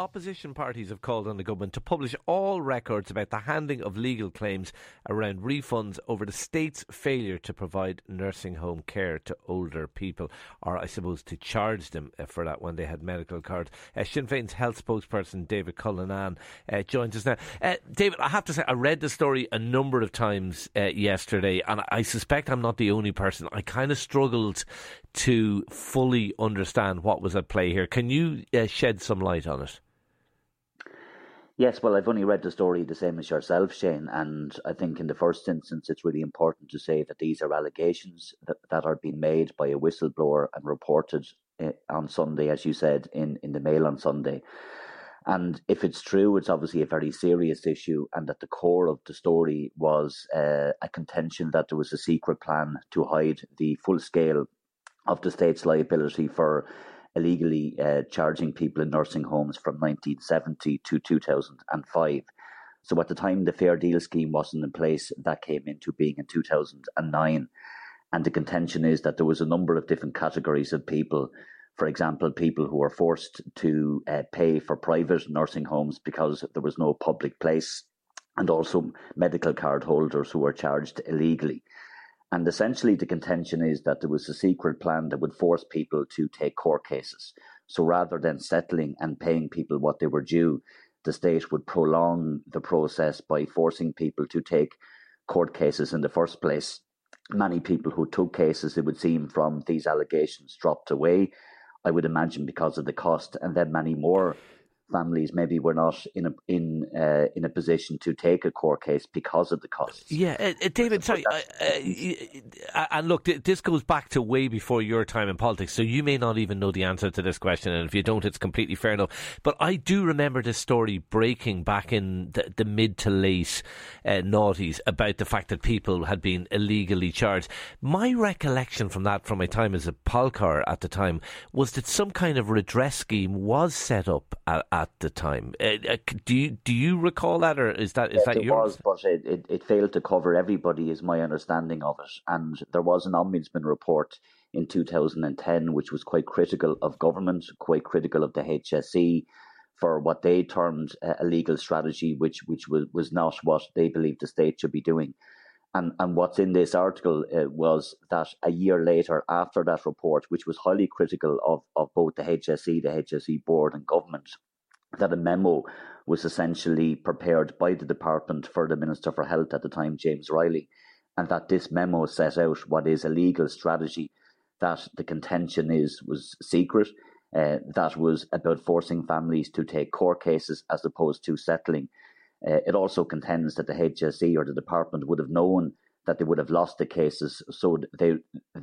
opposition parties have called on the government to publish all records about the handling of legal claims around refunds over the state's failure to provide nursing home care to older people, or I suppose to charge them uh, for that when they had medical cards. Uh, Sinn Féin's health spokesperson David Cullinane uh, joins us now. Uh, David, I have to say, I read the story a number of times uh, yesterday, and I suspect I'm not the only person. I kind of struggled to fully understand what was at play here. Can you uh, shed some light on it? Yes, well, I've only read the story the same as yourself, Shane, and I think in the first instance it's really important to say that these are allegations that, that are being made by a whistleblower and reported uh, on Sunday, as you said, in, in the Mail on Sunday. And if it's true, it's obviously a very serious issue, and at the core of the story was uh, a contention that there was a secret plan to hide the full scale of the state's liability for illegally uh, charging people in nursing homes from 1970 to 2005. So at the time the Fair Deal scheme wasn't in place, that came into being in 2009. And the contention is that there was a number of different categories of people. For example, people who were forced to uh, pay for private nursing homes because there was no public place, and also medical card holders who were charged illegally. And essentially, the contention is that there was a secret plan that would force people to take court cases. So rather than settling and paying people what they were due, the state would prolong the process by forcing people to take court cases in the first place. Many people who took cases, it would seem, from these allegations dropped away. I would imagine because of the cost, and then many more families maybe were not in a in uh, in a position to take a court case because of the costs. Yeah, uh, uh David. Sorry, uh, uh, and look, this goes back to way before your time in politics, so you may not even know the answer to this question, and if you don't, it's completely fair enough. But I do remember this story breaking back in the, the mid to late uh, noughties about the fact that people had been illegally charged. My recollection from that, from my time as a polcar at the time, was that some kind of redress scheme was set up at at the time. Uh, uh, do you do you recall that, or is that is yes, that it your? was, but it, it, it failed to cover everybody, is my understanding of it. And there was an ombudsman report in 2010, which was quite critical of government, quite critical of the HSE for what they termed a legal strategy, which which was, was not what they believed the state should be doing. And, and what's in this article uh, was that a year later, after that report, which was highly critical of, of both the HSE, the HSE board, and government, that a memo was essentially prepared by the department for the Minister for Health at the time, James Reilly, and that this memo set out what is a legal strategy that the contention is was secret, uh, that was about forcing families to take court cases as opposed to settling. Uh, it also contends that the HSE or the department would have known that they would have lost the cases, so they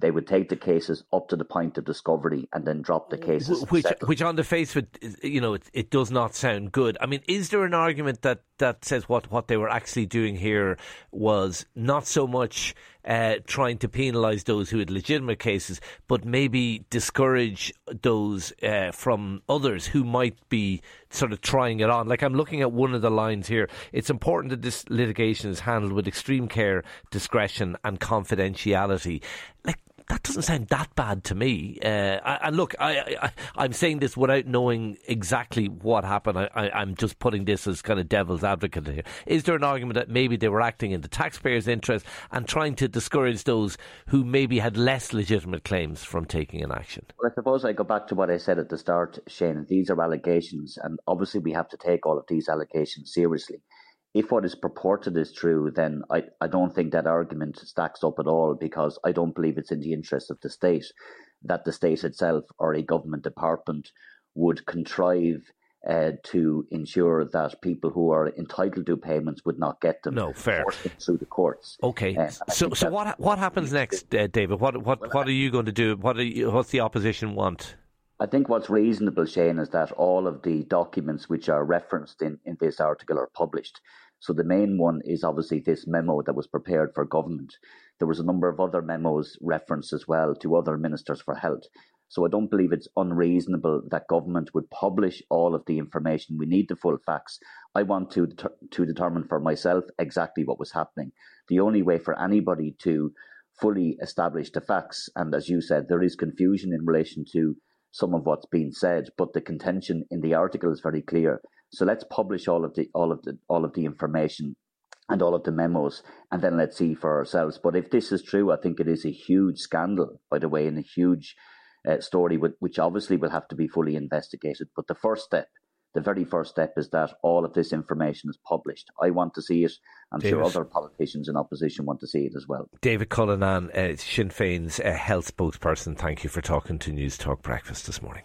they would take the cases up to the point of discovery and then drop the cases. Which, which on the face of it, you know, it, it does not sound good. I mean, is there an argument that that says what what they were actually doing here was not so much uh, trying to penalise those who had legitimate cases, but maybe discourage those uh, from others who might be sort of trying it on. Like I'm looking at one of the lines here. It's important that this litigation is handled with extreme care, discretion, and confidentiality. Like that doesn't sound that bad to me. Uh, and look, I, am saying this without knowing exactly what happened. I, am just putting this as kind of devil's advocate here. Is there an argument that maybe they were acting in the taxpayers' interest and trying to discourage those who maybe had less legitimate claims from taking an action? Well, I suppose I go back to what I said at the start, Shane. These are allegations, and obviously we have to take all of these allegations seriously if what is purported is true, then I, I don't think that argument stacks up at all because I don't believe it's in the interest of the state that the state itself or a government department would contrive uh, to ensure that people who are entitled to payments would not get them. No, fair. Through the courts. Okay. Uh, so, so what what happens next, uh, David? What what well, what are you going to do? What you, what's the opposition want? I think what's reasonable, Shane, is that all of the documents which are referenced in, in this article are published. So the main one is obviously this memo that was prepared for government. There was a number of other memos referenced as well to other ministers for health. So I don't believe it's unreasonable that government would publish all of the information. We need the full facts. I want to to determine for myself exactly what was happening. The only way for anybody to fully establish the facts. And as you said, there is confusion in relation to some of what's being said, but the contention in the article is very clear. So let's publish all of the all of the all of the information and all of the memos, and then let's see for ourselves. But if this is true, I think it is a huge scandal, by the way, and a huge uh, story, which obviously will have to be fully investigated. But the first step, the very first step, is that all of this information is published. I want to see it. I'm David. sure other politicians in opposition want to see it as well. David Cullinane, uh, Sinn Féin's uh, health spokesperson, thank you for talking to Newstalk Breakfast this morning.